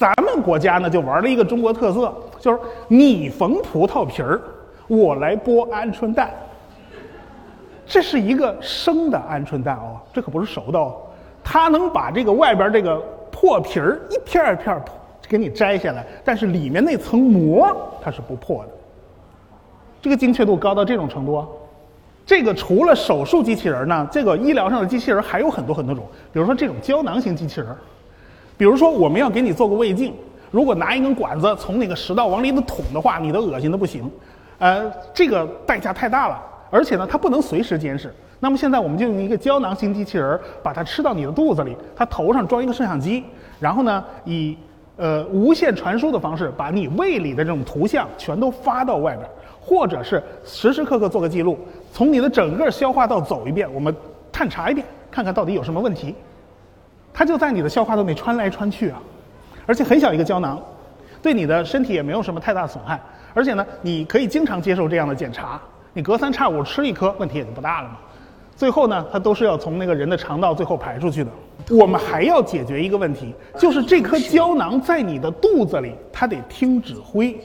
咱们国家呢就玩了一个中国特色，就是你缝葡萄皮儿，我来剥鹌鹑蛋。这是一个生的鹌鹑蛋哦，这可不是熟的哦。它能把这个外边这个破皮儿一片一片给你摘下来，但是里面那层膜它是不破的。这个精确度高到这种程度啊！这个除了手术机器人呢，这个医疗上的机器人还有很多很多种，比如说这种胶囊型机器人，比如说我们要给你做个胃镜，如果拿一根管子从那个食道往里头捅的话，你都恶心的不行。呃，这个代价太大了，而且呢，它不能随时监视。那么现在我们就用一个胶囊型机器人，把它吃到你的肚子里，它头上装一个摄像机，然后呢，以呃无线传输的方式，把你胃里的这种图像全都发到外边。或者是时时刻刻做个记录，从你的整个消化道走一遍，我们探查一遍，看看到底有什么问题。它就在你的消化道内穿来穿去啊，而且很小一个胶囊，对你的身体也没有什么太大损害。而且呢，你可以经常接受这样的检查，你隔三差五吃一颗，问题也就不大了嘛。最后呢，它都是要从那个人的肠道最后排出去的。我们还要解决一个问题，就是这颗胶囊在你的肚子里，它得听指挥，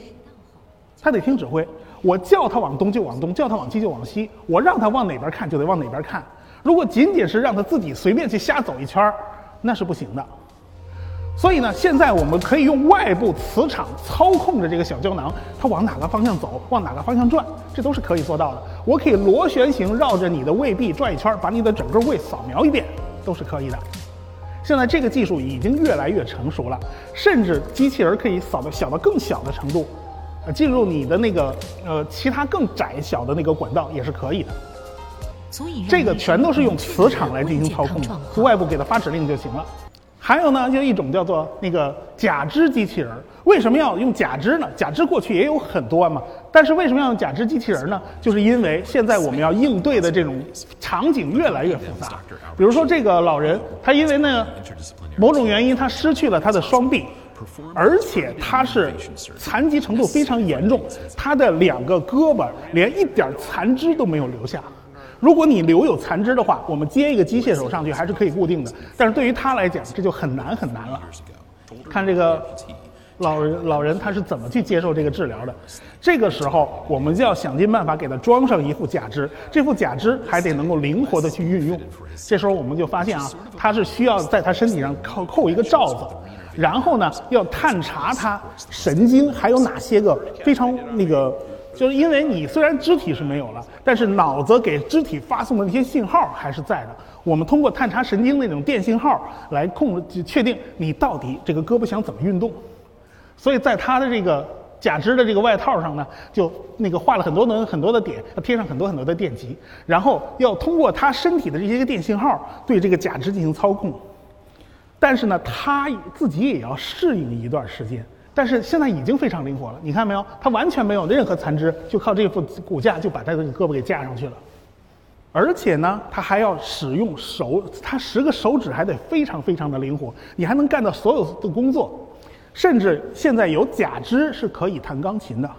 它得听指挥。我叫它往东就往东，叫它往西就往西，我让它往哪边看就得往哪边看。如果仅仅是让它自己随便去瞎走一圈儿，那是不行的。所以呢，现在我们可以用外部磁场操控着这个小胶囊，它往哪个方向走，往哪个方向转，这都是可以做到的。我可以螺旋形绕着你的胃壁转一圈，把你的整个胃扫描一遍，都是可以的。现在这个技术已经越来越成熟了，甚至机器人可以扫到小到更小的程度。呃进入你的那个呃其他更窄小的那个管道也是可以的，这个全都是用磁场来进行操控，从外部给它发指令就行了。还有呢，就一种叫做那个假肢机器人。为什么要用假肢呢？假肢过去也有很多嘛，但是为什么要用假肢机器人呢？就是因为现在我们要应对的这种场景越来越复杂。比如说这个老人，他因为呢某种原因他失去了他的双臂。而且他是残疾程度非常严重，他的两个胳膊连一点残肢都没有留下。如果你留有残肢的话，我们接一个机械手上去还是可以固定的。但是对于他来讲，这就很难很难了。看这个老人老人他是怎么去接受这个治疗的？这个时候我们就要想尽办法给他装上一副假肢，这副假肢还得能够灵活的去运用。这时候我们就发现啊，他是需要在他身体上扣扣一个罩子。然后呢，要探查他神经还有哪些个非常那个，就是因为你虽然肢体是没有了，但是脑子给肢体发送的那些信号还是在的。我们通过探查神经那种电信号来控制，确定你到底这个胳膊想怎么运动。所以在他的这个假肢的这个外套上呢，就那个画了很多的很多的点，要贴上很多很多的电极，然后要通过他身体的这些个电信号对这个假肢进行操控。但是呢，他自己也要适应一段时间。但是现在已经非常灵活了，你看没有？他完全没有任何残肢，就靠这副骨架就把他的胳膊给架上去了。而且呢，他还要使用手，他十个手指还得非常非常的灵活，你还能干到所有的工作。甚至现在有假肢是可以弹钢琴的。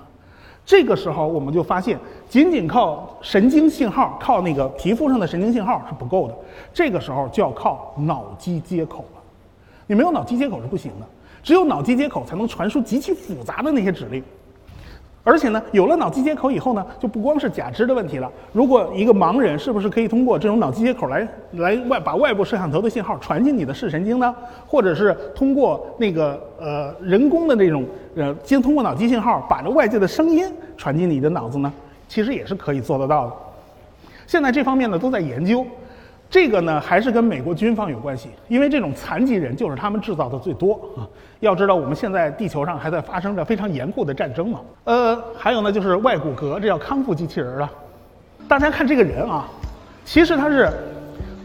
这个时候我们就发现，仅仅靠神经信号，靠那个皮肤上的神经信号是不够的。这个时候就要靠脑机接口了。你没有脑机接口是不行的，只有脑机接口才能传输极其复杂的那些指令。而且呢，有了脑机接口以后呢，就不光是假肢的问题了。如果一个盲人是不是可以通过这种脑机接口来来外把外部摄像头的信号传进你的视神经呢？或者是通过那个呃人工的那种呃，先通过脑机信号把这外界的声音传进你的脑子呢？其实也是可以做得到的。现在这方面呢都在研究。这个呢，还是跟美国军方有关系，因为这种残疾人就是他们制造的最多啊。要知道，我们现在地球上还在发生着非常严酷的战争嘛。呃，还有呢，就是外骨骼，这叫康复机器人了。大家看这个人啊，其实他是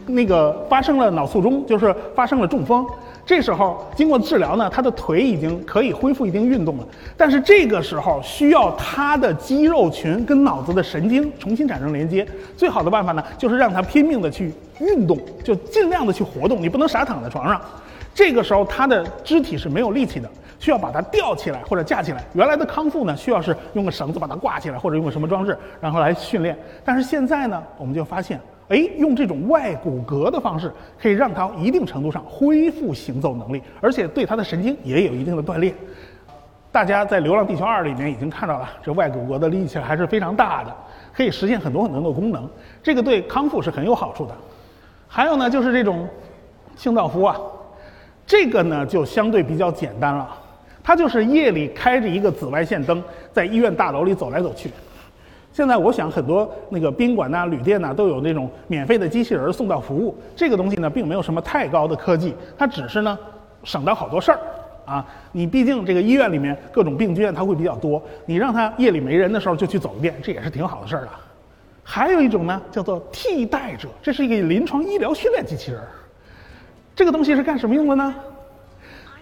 那个发生了脑卒中，就是发生了中风。这时候经过治疗呢，他的腿已经可以恢复一定运动了。但是这个时候需要他的肌肉群跟脑子的神经重新产生连接。最好的办法呢，就是让他拼命的去运动，就尽量的去活动。你不能傻躺在床上。这个时候他的肢体是没有力气的，需要把它吊起来或者架起来。原来的康复呢，需要是用个绳子把它挂起来，或者用个什么装置，然后来训练。但是现在呢，我们就发现哎，用这种外骨骼的方式，可以让它一定程度上恢复行走能力，而且对它的神经也有一定的锻炼。大家在《流浪地球二》里面已经看到了，这外骨骼的力气还是非常大的，可以实现很多很多的功能，这个对康复是很有好处的。还有呢，就是这种清道夫啊，这个呢就相对比较简单了，它就是夜里开着一个紫外线灯，在医院大楼里走来走去。现在我想很多那个宾馆呐、旅店呐都有那种免费的机器人送到服务。这个东西呢，并没有什么太高的科技，它只是呢省到好多事儿啊。你毕竟这个医院里面各种病菌它会比较多，你让它夜里没人的时候就去走一遍，这也是挺好的事儿了。还有一种呢，叫做替代者，这是一个临床医疗训练机器人。这个东西是干什么用的呢？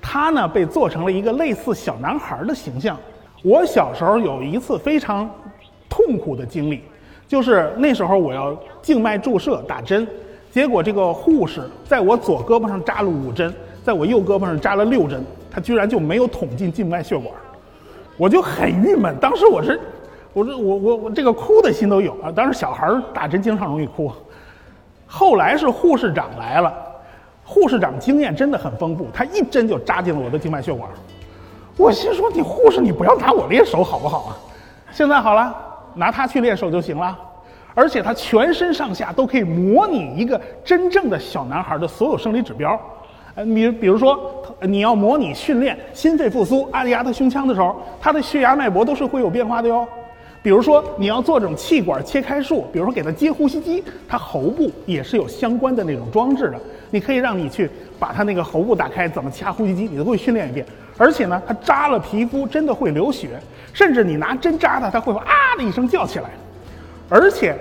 它呢被做成了一个类似小男孩的形象。我小时候有一次非常。痛苦的经历，就是那时候我要静脉注射打针，结果这个护士在我左胳膊上扎了五针，在我右胳膊上扎了六针，他居然就没有捅进静脉血管，我就很郁闷。当时我是，我这我我我这个哭的心都有啊。当时小孩打针经常容易哭，后来是护士长来了，护士长经验真的很丰富，他一针就扎进了我的静脉血管，我心说你护士你不要拿我练手好不好啊？现在好了。拿它去练手就行了，而且它全身上下都可以模拟一个真正的小男孩的所有生理指标。呃，你比如说，你要模拟训练心肺复苏，按压他胸腔的时候，他的血压脉搏都是会有变化的哟。比如说，你要做这种气管切开术，比如说给他接呼吸机，他喉部也是有相关的那种装置的。你可以让你去把他那个喉部打开，怎么掐呼吸机，你都会训练一遍。而且呢，他扎了皮肤真的会流血，甚至你拿针扎他，他会啊的一声叫起来。而且，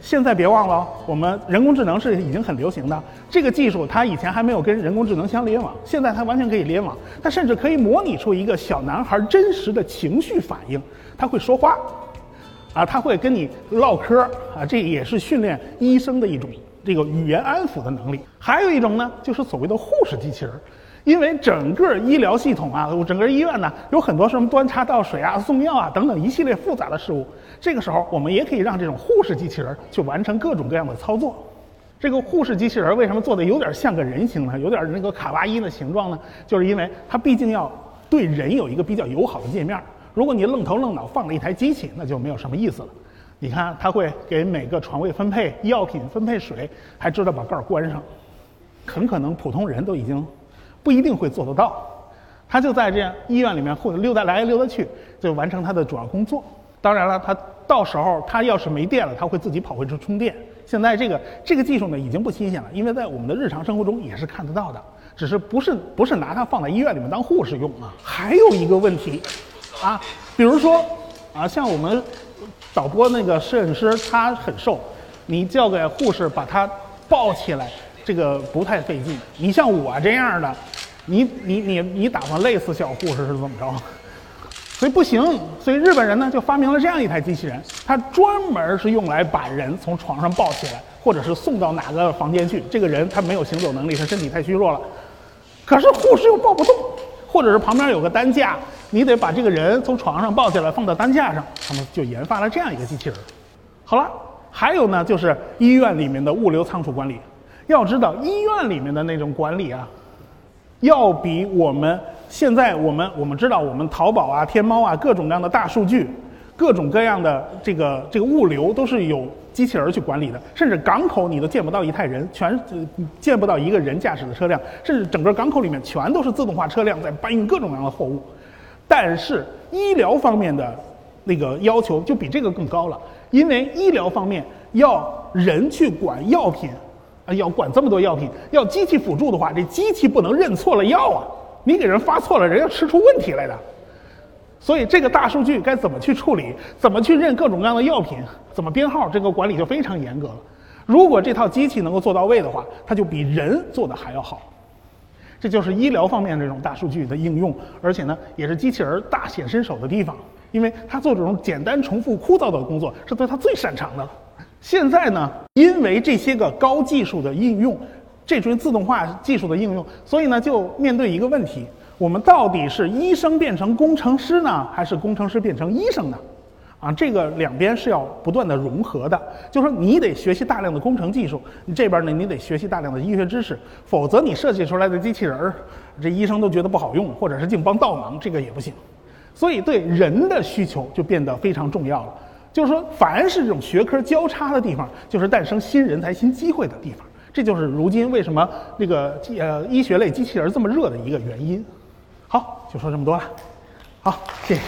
现在别忘了，我们人工智能是已经很流行的这个技术，它以前还没有跟人工智能相联网，现在它完全可以联网。它甚至可以模拟出一个小男孩真实的情绪反应，他会说话，啊，他会跟你唠嗑啊，这也是训练医生的一种这个语言安抚的能力。还有一种呢，就是所谓的护士机器人。因为整个医疗系统啊，整个医院呢，有很多什么端茶倒水啊、送药啊等等一系列复杂的事物。这个时候，我们也可以让这种护士机器人去完成各种各样的操作。这个护士机器人为什么做的有点像个人形呢？有点那个卡哇伊的形状呢？就是因为它毕竟要对人有一个比较友好的界面。如果你愣头愣脑放了一台机器，那就没有什么意思了。你看，它会给每个床位分配药品、分配水，还知道把盖儿关上。很可能普通人都已经。不一定会做得到，他就在这样医院里面或者溜达来溜达去，就完成他的主要工作。当然了，他到时候他要是没电了，他会自己跑回去充电。现在这个这个技术呢已经不新鲜了，因为在我们的日常生活中也是看得到的，只是不是不是拿它放在医院里面当护士用啊。还有一个问题，啊，比如说啊，像我们导播那个摄影师他很瘦，你叫给护士把他抱起来。这个不太费劲。你像我这样的，你你你你打算累死小护士是怎么着？所以不行。所以日本人呢就发明了这样一台机器人，它专门是用来把人从床上抱起来，或者是送到哪个房间去。这个人他没有行走能力，他身体太虚弱了，可是护士又抱不动，或者是旁边有个担架，你得把这个人从床上抱起来放到担架上。他们就研发了这样一个机器人。好了，还有呢就是医院里面的物流仓储管理。要知道，医院里面的那种管理啊，要比我们现在我们我们知道，我们淘宝啊、天猫啊，各种各样的大数据，各种各样的这个这个物流都是有机器人去管理的。甚至港口你都见不到一台人，全见不到一个人驾驶的车辆，甚至整个港口里面全都是自动化车辆在搬运各种各样的货物。但是医疗方面的那个要求就比这个更高了，因为医疗方面要人去管药品。啊，要管这么多药品，要机器辅助的话，这机器不能认错了药啊！你给人发错了，人要吃出问题来的。所以这个大数据该怎么去处理，怎么去认各种各样的药品，怎么编号，这个管理就非常严格了。如果这套机器能够做到位的话，它就比人做的还要好。这就是医疗方面这种大数据的应用，而且呢，也是机器人大显身手的地方，因为它做这种简单、重复、枯燥的工作是对它最擅长的。现在呢，因为这些个高技术的应用，这种自动化技术的应用，所以呢，就面对一个问题：我们到底是医生变成工程师呢，还是工程师变成医生呢？啊，这个两边是要不断的融合的，就说你得学习大量的工程技术，你这边呢你得学习大量的医学知识，否则你设计出来的机器人儿，这医生都觉得不好用，或者是净帮倒忙，这个也不行。所以对人的需求就变得非常重要了。就是说，凡是这种学科交叉的地方，就是诞生新人才、新机会的地方。这就是如今为什么那个呃医学类机器人这么热的一个原因。就说这么多了。好，谢谢。